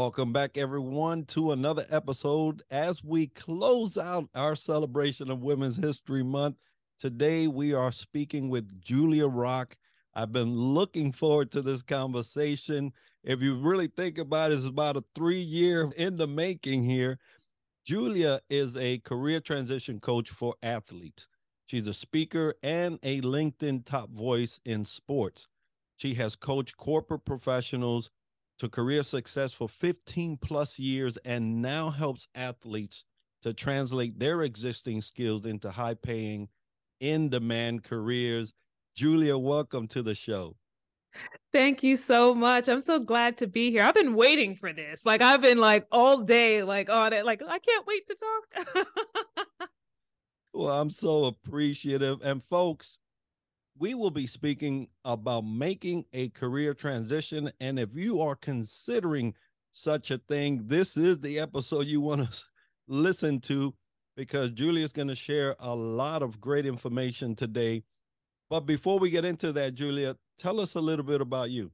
Welcome back, everyone, to another episode as we close out our celebration of Women's History Month. Today, we are speaking with Julia Rock. I've been looking forward to this conversation. If you really think about it, it's about a three year in the making here. Julia is a career transition coach for athletes. She's a speaker and a LinkedIn top voice in sports. She has coached corporate professionals to career success for 15 plus years and now helps athletes to translate their existing skills into high paying, in demand careers. Julia, welcome to the show. Thank you so much. I'm so glad to be here. I've been waiting for this. Like I've been like all day like on it like I can't wait to talk. well, I'm so appreciative and folks, we will be speaking about making a career transition. And if you are considering such a thing, this is the episode you want to listen to because Julia is going to share a lot of great information today. But before we get into that, Julia, tell us a little bit about you.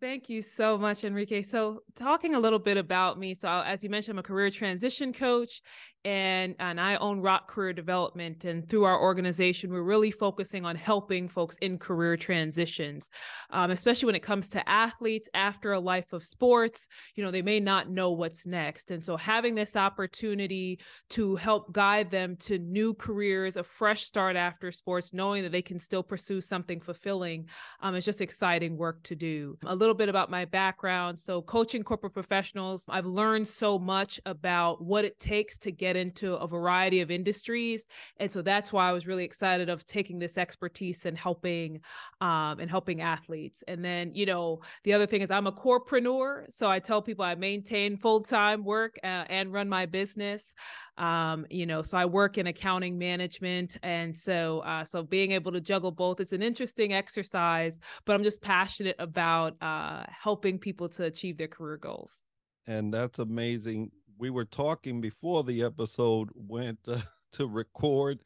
Thank you so much, Enrique. So, talking a little bit about me. So, as you mentioned, I'm a career transition coach, and and I own Rock Career Development. And through our organization, we're really focusing on helping folks in career transitions, um, especially when it comes to athletes after a life of sports. You know, they may not know what's next, and so having this opportunity to help guide them to new careers, a fresh start after sports, knowing that they can still pursue something fulfilling, um, is just exciting work to do. A little bit about my background. So, coaching corporate professionals, I've learned so much about what it takes to get into a variety of industries. And so that's why i was really excited of taking this expertise and helping um, and helping athletes. And then you know the other thing is i'm a corepreneur so i tell people i maintain full-time work uh, and run my business. Um, you know so i work in accounting management. And so uh, so being able to juggle both it's an interesting exercise but i'm just passionate about uh, helping people to achieve their career goals and that's amazing we were talking before the episode went uh, to record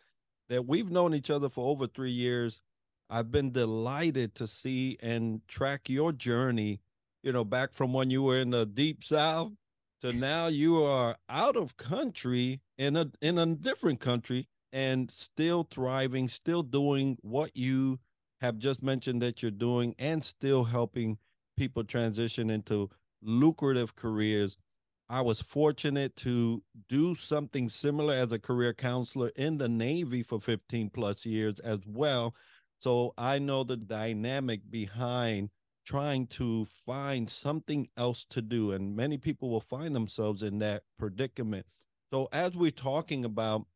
that we've known each other for over three years. I've been delighted to see and track your journey, you know, back from when you were in the deep south to now you are out of country in a in a different country and still thriving, still doing what you have just mentioned that you're doing and still helping people transition into lucrative careers I was fortunate to do something similar as a career counselor in the Navy for 15 plus years as well. So I know the dynamic behind trying to find something else to do. And many people will find themselves in that predicament. So as we're talking about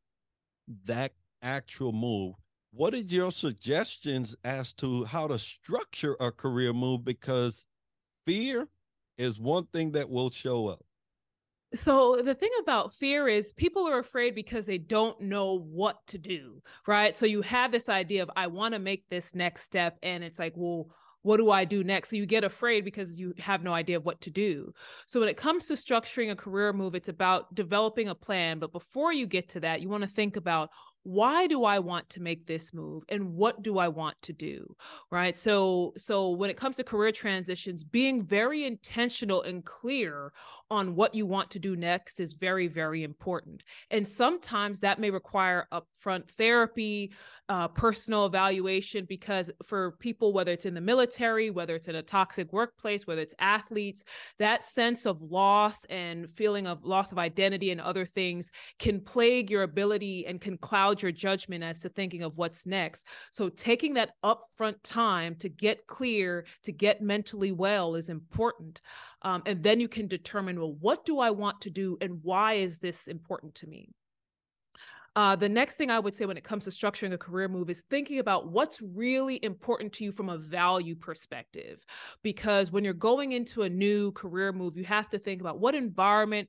that actual move, what are your suggestions as to how to structure a career move? Because fear is one thing that will show up. So the thing about fear is people are afraid because they don't know what to do, right? So you have this idea of I want to make this next step and it's like, well, what do I do next? So you get afraid because you have no idea of what to do. So when it comes to structuring a career move, it's about developing a plan, but before you get to that, you want to think about why do i want to make this move and what do i want to do? Right? So so when it comes to career transitions being very intentional and clear on what you want to do next is very very important and sometimes that may require upfront therapy uh, personal evaluation because for people whether it's in the military whether it's in a toxic workplace whether it's athletes that sense of loss and feeling of loss of identity and other things can plague your ability and can cloud your judgment as to thinking of what's next. So taking that upfront time to get clear, to get mentally well is important. Um, and then you can determine, well, what do I want to do and why is this important to me? Uh, the next thing I would say when it comes to structuring a career move is thinking about what's really important to you from a value perspective. Because when you're going into a new career move, you have to think about what environment,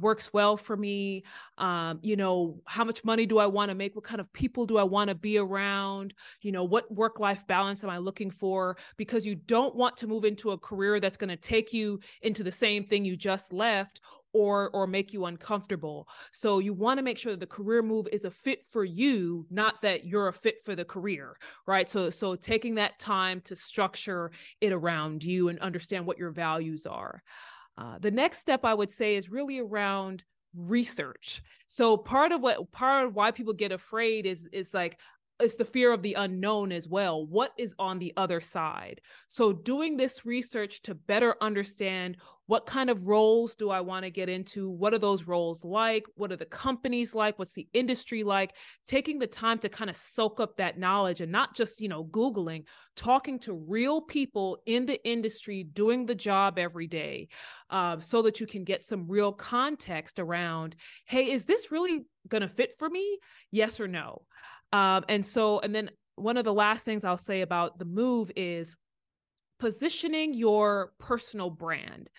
works well for me um, you know how much money do i want to make? What kind of people do i want to be around? You know what work life balance am i looking for? Because you don't want to move into a career that's going to take you into the same thing you just left or or make you uncomfortable. So you want to make sure that the career move is a fit for you not that you're a fit for the career right? So so taking that time to structure it around you and understand what your values are Uh, the next step I would say is really around research. So part of what part of why people get afraid is is like it's the fear of the unknown as well. What is on the other side? So, doing this research to better understand what kind of roles do I want to get into? What are those roles like? What are the companies like? What's the industry like? Taking the time to kind of soak up that knowledge and not just, you know, Googling, talking to real people in the industry doing the job every day um, so that you can get some real context around hey, is this really going to fit for me? Yes or no? Um, and so, and then one of the last things I'll say about the move is positioning your personal brand.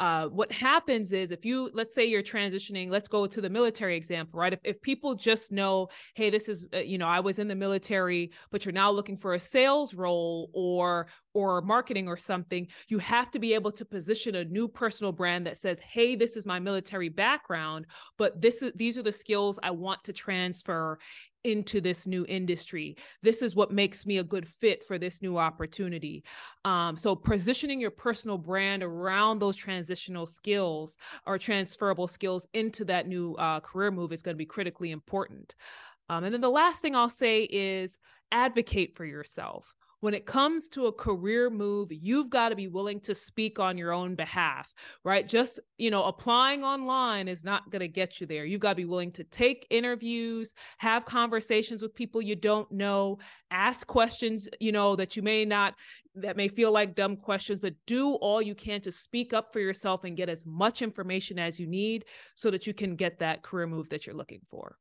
Uh, what happens is if you let's say you're transitioning let's go to the military example right if, if people just know hey this is uh, you know i was in the military but you're now looking for a sales role or or marketing or something you have to be able to position a new personal brand that says hey this is my military background but this is these are the skills i want to transfer into this new industry. This is what makes me a good fit for this new opportunity. Um, so, positioning your personal brand around those transitional skills or transferable skills into that new uh, career move is going to be critically important. Um, and then the last thing I'll say is advocate for yourself when it comes to a career move, you've got to be willing to speak on your own behalf, right? Just, you know, applying online is not going to get you there. You've got to be willing to take interviews, have conversations with people you don't know, ask questions, you know, that you may not, that may feel like dumb questions, but do all you can to speak up for yourself and get as much information as you need so that you can get that career move that you're looking for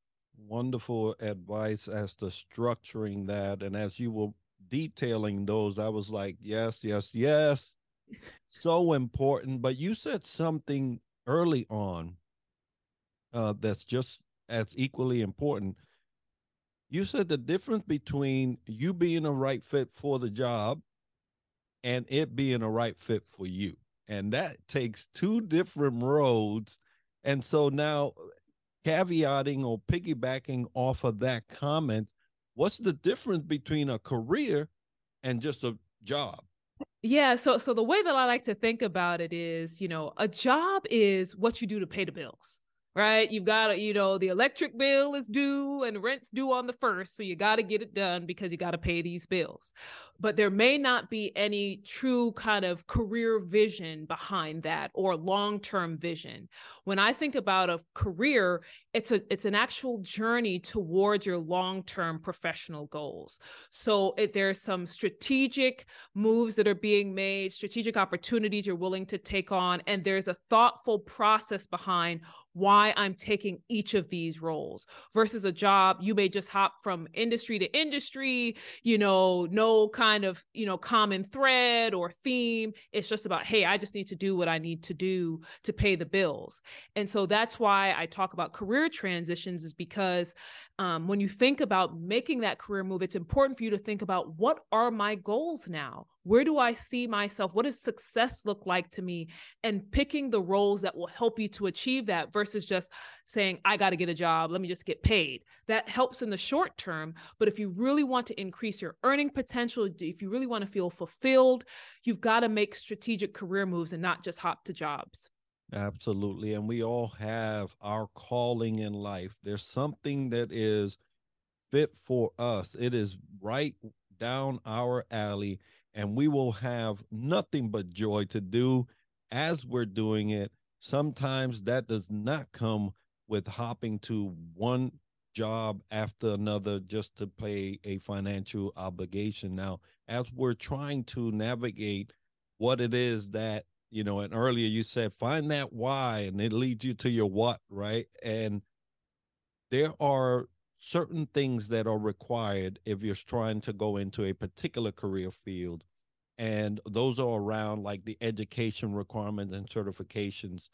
wonderful advice as to structuring that and as you will detailing those, I was like, yes, yes, yes. so important. But you said something early on uh, that's just as equally important. You said the difference between you being a right fit for the job and it being a right fit for you. And that takes two different roads. And so now, caveating or piggybacking off of that comment, what's the difference between a career and just a job? Yeah so so the way that i like to think about it is you know a job is what you do to pay the bills right? You've got to, you know, the electric bill is due and rent's due on the first. So you got to get it done because you got to pay these bills. But there may not be any true kind of career vision behind that or long-term vision. When I think about a career, it's a it's an actual journey towards your long-term professional goals. So if there's some strategic moves that are being made, strategic opportunities you're willing to take on, and there's a thoughtful process behind why I'm taking each of these roles versus a job you may just hop from industry to industry, you know, no kind of, you know, common thread or theme. It's just about, hey, I just need to do what I need to do to pay the bills. And so that's why I talk about career transitions is because um, when you think about making that career move, it's important for you to think about what are my goals now? Where do I see myself? What does success look like to me? And picking the roles that will help you to achieve that versus just saying, I got to get a job, let me just get paid. That helps in the short term. But if you really want to increase your earning potential, if you really want to feel fulfilled, you've got to make strategic career moves and not just hop to jobs. Absolutely. And we all have our calling in life. There's something that is fit for us, it is right down our alley, and we will have nothing but joy to do as we're doing it. Sometimes that does not come with hopping to one job after another just to pay a financial obligation. Now, as we're trying to navigate what it is that you know and earlier you said find that why and it leads you to your what right? And there are certain things that are required if you're trying to go into a particular career field and those are around like the education requirements and certifications.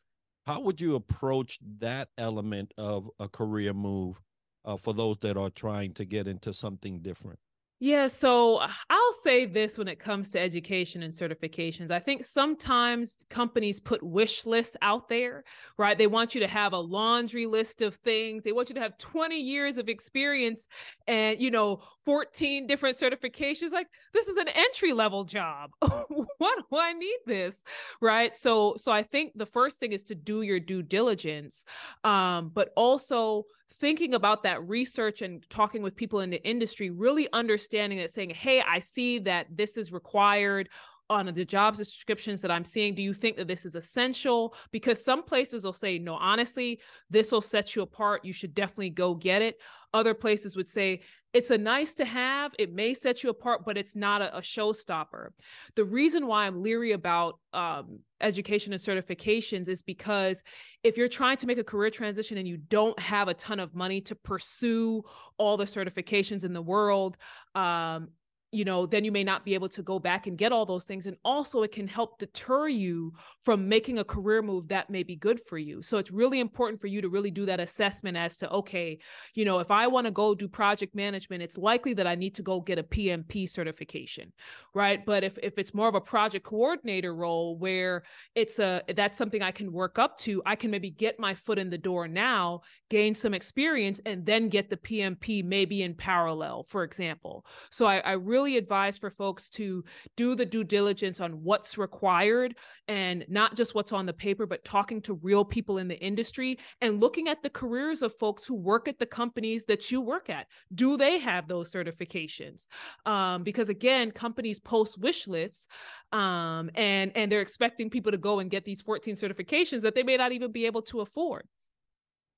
How would you approach that element of a career move uh, for those that are trying to get into something different Yeah, so uh, I'll say this when it comes to education and certifications. I think sometimes companies put wish lists out there, right? They want you to have a laundry list of things. They want you to have 20 years of experience and, you know, 14 different certifications. Like this is an entry level job. what do I need this? Right? So so I think the first thing is to do your due diligence. Um, but also thinking about that research and talking with people in the industry, really understanding it, saying, hey, I see that this is required on the job descriptions that I'm seeing, do you think that this is essential? Because some places will say, no, honestly, this will set you apart. You should definitely go get it. Other places would say, it's a nice to have. It may set you apart, but it's not a, a showstopper. The reason why I'm leery about um, education and certifications is because if you're trying to make a career transition and you don't have a ton of money to pursue all the certifications in the world, um, you know, then you may not be able to go back and get all those things. And also, it can help deter you from making a career move that may be good for you. So, it's really important for you to really do that assessment as to, okay, you know, if I want to go do project management, it's likely that I need to go get a PMP certification, right? But if, if it's more of a project coordinator role where it's a, that's something I can work up to, I can maybe get my foot in the door now, gain some experience, and then get the PMP maybe in parallel, for example. So, I, I really really advise for folks to do the due diligence on what's required and not just what's on the paper, but talking to real people in the industry and looking at the careers of folks who work at the companies that you work at. Do they have those certifications? Um, because again, companies post wish lists um, and and they're expecting people to go and get these 14 certifications that they may not even be able to afford.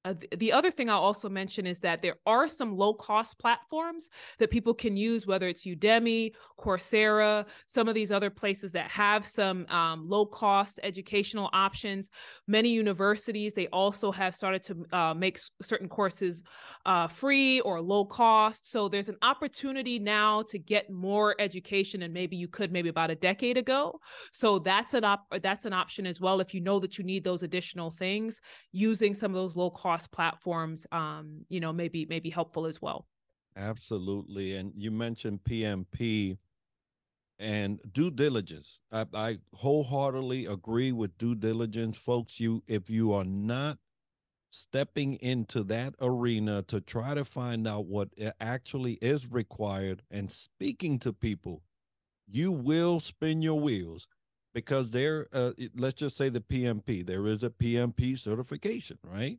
Uh, the other thing I'll also mention is that there are some low cost platforms that people can use, whether it's Udemy, Coursera, some of these other places that have some um, low cost educational options. Many universities, they also have started to uh, make certain courses uh, free or low cost. So there's an opportunity now to get more education and maybe you could maybe about a decade ago. So that's an op- that's an option as well if you know that you need those additional things using some of those low cost cross platforms um you know maybe maybe helpful as well. Absolutely and you mentioned pmp and due diligence. I, I wholeheartedly agree with due diligence folks. You if you are not stepping into that arena to try to find out what actually is required and speaking to people you will spin your wheels because there uh, let's just say the pmp there is a pmp certification right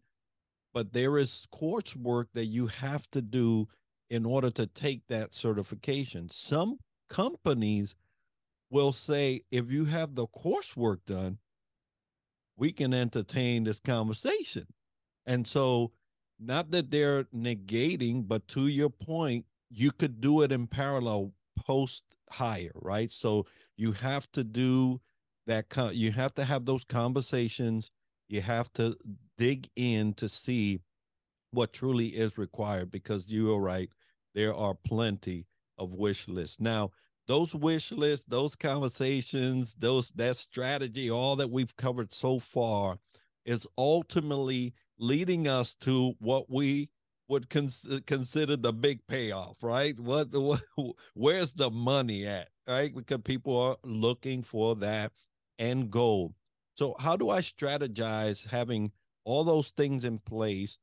but there is coursework that you have to do in order to take that certification. Some companies will say, if you have the coursework done, we can entertain this conversation. And so, not that they're negating, but to your point, you could do it in parallel post hire, right? So you have to do that. You have to have those conversations. You have to dig in to see what truly is required because you are right. There are plenty of wish lists. Now, those wish lists, those conversations, those that strategy, all that we've covered so far is ultimately leading us to what we would cons- consider the big payoff, right? What, what where's the money at, right? Because people are looking for that end goal. So, how do I strategize having all those things in place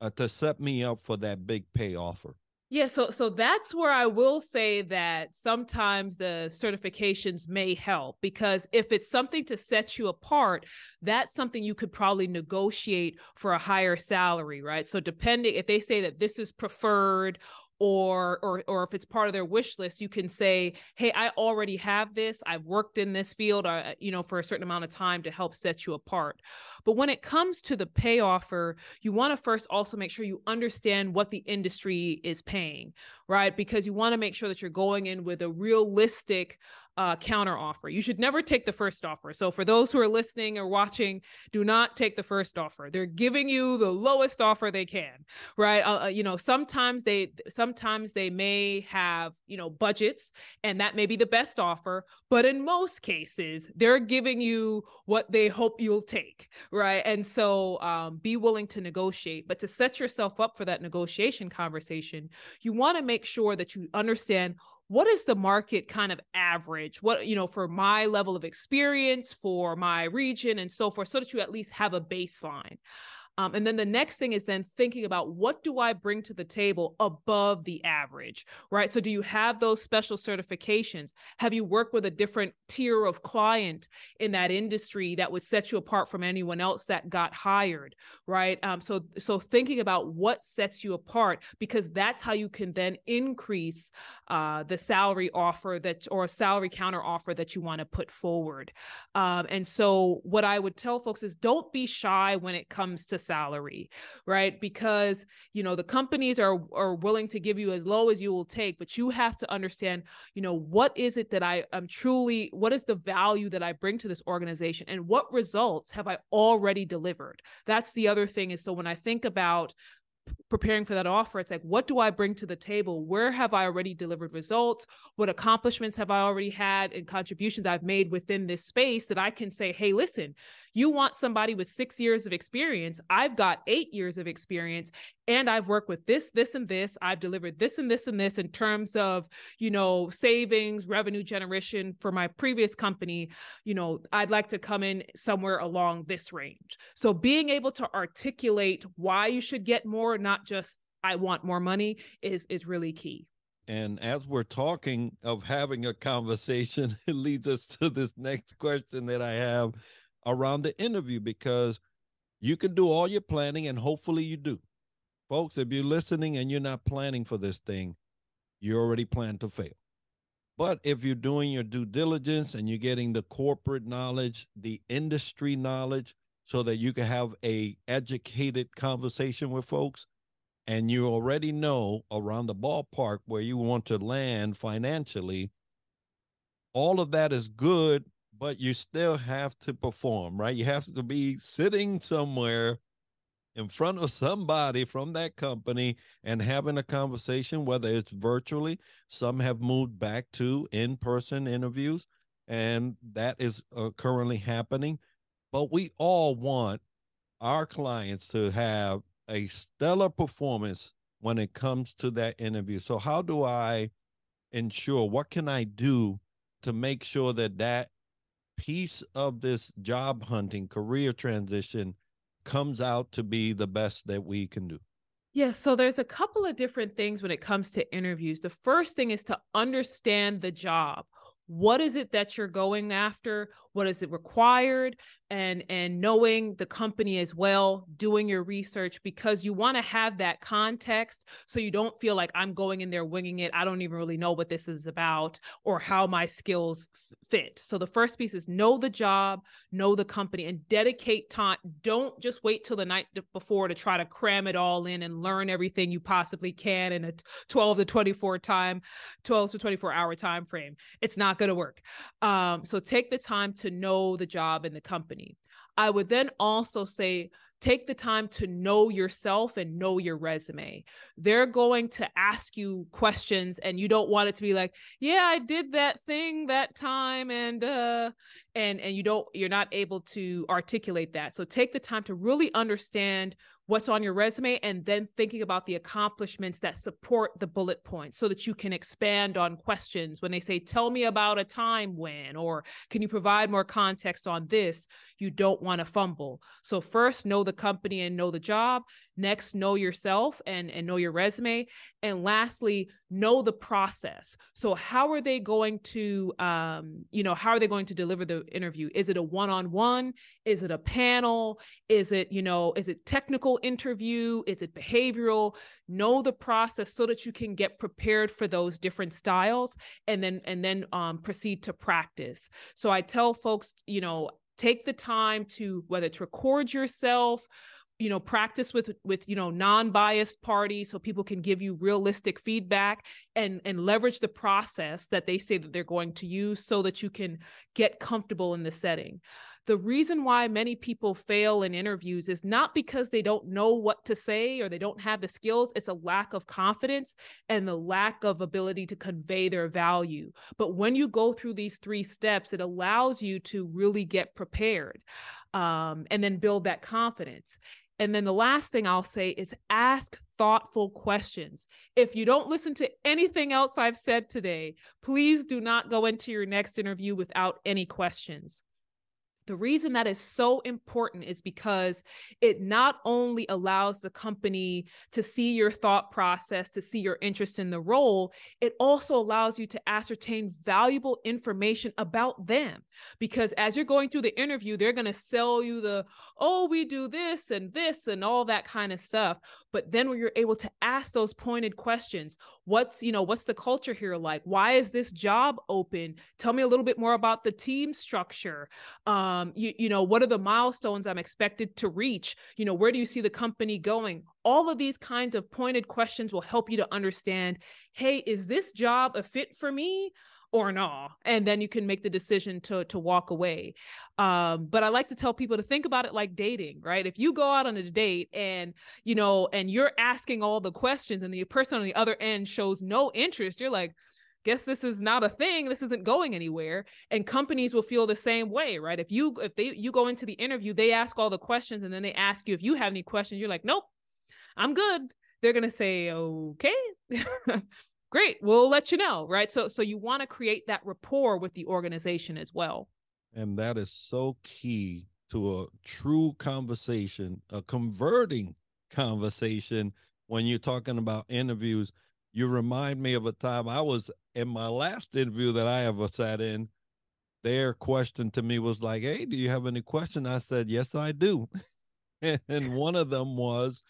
uh, to set me up for that big pay offer? Yeah, so so that's where I will say that sometimes the certifications may help because if it's something to set you apart, that's something you could probably negotiate for a higher salary, right? So depending if they say that this is preferred or or or if it's part of their wish list you can say hey i already have this. I've worked in this field uh, you know for a certain amount of time to help set you apart. But when it comes to the pay offer you want to first also make sure you understand what the industry is paying right? Because you want to make sure that you're going in with a realistic uh, counter offer. You should never take the first offer. So for those who are listening or watching, do not take the first offer. They're giving you the lowest offer they can, right? Uh, uh you know, sometimes they sometimes they may have you know budgets, and that may be the best offer. But in most cases, they're giving you what they hope you'll take, right? And so um, be willing to negotiate. But to set yourself up for that negotiation conversation, you want to make sure that you understand what is the market kind of average? What you know for my level of experience for my region and so forth so that you at least have a baseline um, and then the next thing is then thinking about what do I bring to the table above the average, right? So do you have those special certifications? Have you worked with a different tier of client in that industry that would set you apart from anyone else that got hired, right? Um, so so thinking about what sets you apart because that's how you can then increase uh, the salary offer that or salary counter offer that you want to put forward. Um, and so what I would tell folks is don't be shy when it comes to salary, right? Because, you know, the companies are are willing to give you as low as you will take, but you have to understand, you know, what is it that I am truly what is the value that I bring to this organization and what results have I already delivered? That's the other thing is so when I think about preparing for that offer it's like what do i bring to the table where have i already delivered results what accomplishments have i already had and contributions i've made within this space that i can say hey listen you want somebody with six years of experience. I've got eight years of experience and i've worked with this this and this. I've delivered this and this and this in terms of you know savings revenue generation for my previous company. You know i'd like to come in somewhere along this range. So being able to articulate why you should get more not just I want more money is is really key. And as we're talking of having a conversation, it leads us to this next question that I have around the interview because you can do all your planning and hopefully you do. Folks, if you're listening and you're not planning for this thing, you already plan to fail. But if you're doing your due diligence and you're getting the corporate knowledge, the industry knowledge, so that you can have a educated conversation with folks, and you already know around the ballpark where you want to land financially, all of that is good, but you still have to perform, right? You have to be sitting somewhere in front of somebody from that company and having a conversation, whether it's virtually, some have moved back to in person interviews, and that is uh, currently happening. But we all want our clients to have a stellar performance when it comes to that interview. So how do I ensure what can I do to make sure that that piece of this job hunting career transition comes out to be the best that we can do? Yes, yeah, so there's a couple of different things when it comes to interviews. The first thing is to understand the job what is it that you're going after? What is it required? And and knowing the company as well doing your research because you want to have that context so you don't feel like i'm going in there winging it. I don't even really know what this is about or how my skills fit. So the first piece is know the job know the company and dedicate time. Don't just wait till the night before to try to cram it all in and learn everything you possibly can in a 12 to 24 time 12 to 24 hour time frame. It's not going to work um, so take the time to know the job and the company. I would then also say, take the time to know yourself and know your resume. They're going to ask you questions and you don't want it to be like, yeah, I did that thing that time and uh and and you don't you're not able to articulate that. So take the time to really understand what's on your resume and then thinking about the accomplishments that support the bullet points so that you can expand on questions. When they say tell me about a time when or can you provide more context on this? you don't want to fumble. So first know the company and know the job. Next know yourself and and know your resume. And lastly know the process. So how are they going to um you know how are they going to deliver the interview? Is it a one-on-one? Is it a panel? Is it you know is it technical interview? Is it behavioral? Know the process so that you can get prepared for those different styles and then and then um proceed to practice. So i tell folks you know take the time to whether to record yourself you know practice with with you know non-biased parties so people can give you realistic feedback and and leverage the process that they say that they're going to use so that you can get comfortable in the setting the reason why many people fail in interviews is not because they don't know what to say or they don't have the skills. It's a lack of confidence and the lack of ability to convey their value. But when you go through these three steps, it allows you to really get prepared um, and then build that confidence. And then the last thing I'll say is ask thoughtful questions. If you don't listen to anything else I've said today, please do not go into your next interview without any questions. The reason that is so important is because it not only allows the company to see your thought process, to see your interest in the role, it also allows you to ascertain valuable information about them. Because as you're going through the interview, they're going to sell you the, oh, we do this and this and all that kind of stuff. But then when you're able to ask those pointed questions, what's, you know, what's the culture here like? Why is this job open? Tell me a little bit more about the team structure. Um, um, you, you know what are the milestones i'm expected to reach? You know where do you see the company going? All of these kinds of pointed questions will help you to understand hey is this job a fit for me or no? And then you can make the decision to to walk away. Um, but i like to tell people to think about it like dating right? If you go out on a date and you know and you're asking all the questions and the person on the other end shows no interest you're like guess this is not a thing this isn't going anywhere and companies will feel the same way right? If you if they you go into the interview they ask all the questions and then they ask you if you have any questions you're like nope i'm good. They're going to say okay. Great we'll let you know right? So so you want to create that rapport with the organization as well. And that is so key to a true conversation a converting conversation when you're talking about interviews. You remind me of a time I was in my last interview that I ever sat in. Their question to me was like, Hey, do you have any question? I said, Yes, I do. and one of them was,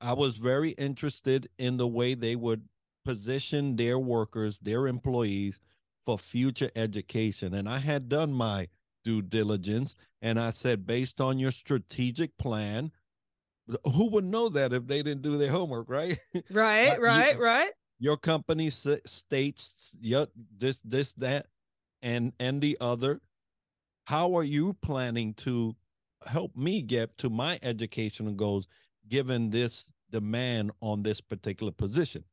I was very interested in the way they would position their workers, their employees for future education. And I had done my due diligence. And I said, based on your strategic plan, who would know that if they didn't do their homework, right? Right, right, you, right. Your company states this, this, that, and and the other. How are you planning to help me get to my educational goals given this demand on this particular position?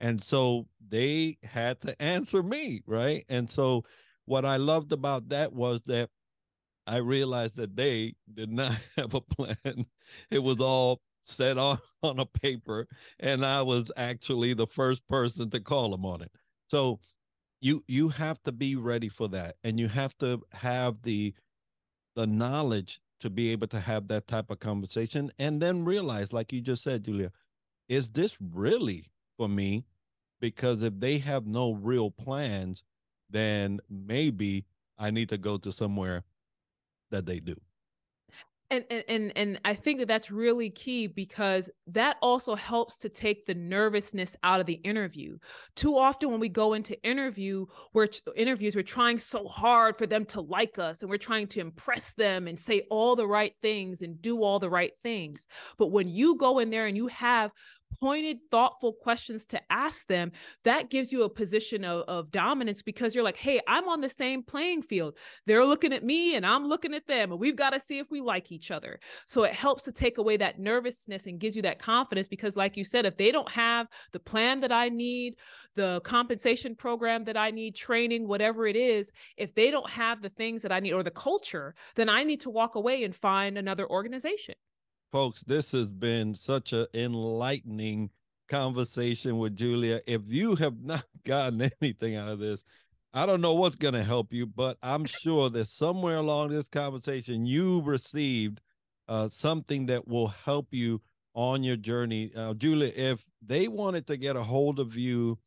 And so they had to answer me, right? And so what I loved about that was that I realized that they did not have a plan. It was all set on, on a paper, and I was actually the first person to call him on it. So you you have to be ready for that, and you have to have the the knowledge to be able to have that type of conversation, and then realize, like you just said, Julia, is this really for me? Because if they have no real plans, then maybe I need to go to somewhere that they do and and and I think that that's really key because that also helps to take the nervousness out of the interview. Too often when we go into interview, we're interviews we're trying so hard for them to like us and we're trying to impress them and say all the right things and do all the right things. But when you go in there and you have pointed, thoughtful questions to ask them, that gives you a position of, of dominance because you're like, hey, I'm on the same playing field. They're looking at me and I'm looking at them, and we've got to see if we like each other. So it helps to take away that nervousness and gives you that confidence because, like you said, if they don't have the plan that I need, the compensation program that I need, training, whatever it is, if they don't have the things that I need or the culture, then I need to walk away and find another organization folks, this has been such an enlightening conversation with Julia. If you have not gotten anything out of this, I don't know what's going to help you, but I'm sure that somewhere along this conversation, you received uh, something that will help you on your journey. Uh, Julia, if they wanted to get a hold of you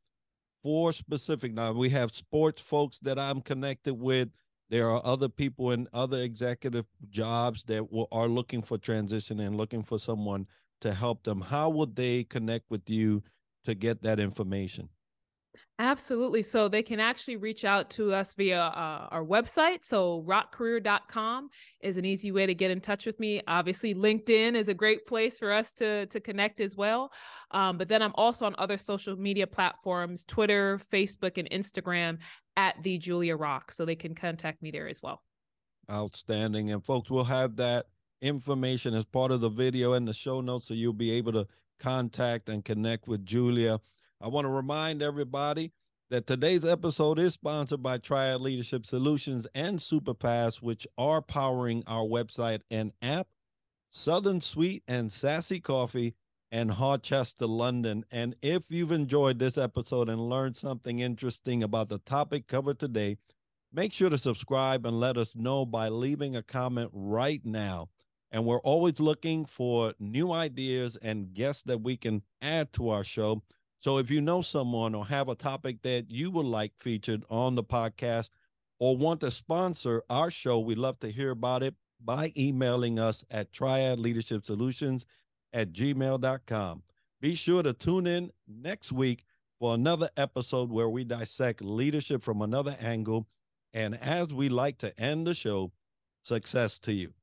for specific, now we have sports folks that I'm connected with there are other people in other executive jobs that will, are looking for transition and looking for someone to help them how would they connect with you to get that information Absolutely. So they can actually reach out to us via uh, our website. So rockcareer.com is an easy way to get in touch with me. Obviously, LinkedIn is a great place for us to, to connect as well. Um, but then I'm also on other social media platforms, Twitter, Facebook, and Instagram at the Julia Rock. So they can contact me there as well. Outstanding. And folks, we'll have that information as part of the video and the show notes so you'll be able to contact and connect with Julia. I want to remind everybody that today's episode is sponsored by Triad Leadership Solutions and SupaPass, which are powering our website and app, Southern Sweet and Sassy Coffee, and Hawchester, London. And if you've enjoyed this episode and learned something interesting about the topic covered today, make sure to subscribe and let us know by leaving a comment right now. And we're always looking for new ideas and guests that we can add to our show. So if you know someone or have a topic that you would like featured on the podcast or want to sponsor our show, we'd love to hear about it by emailing us at triad leadership solutions at gmail.com. Be sure to tune in next week for another episode where we dissect leadership from another angle. And as we like to end the show, success to you.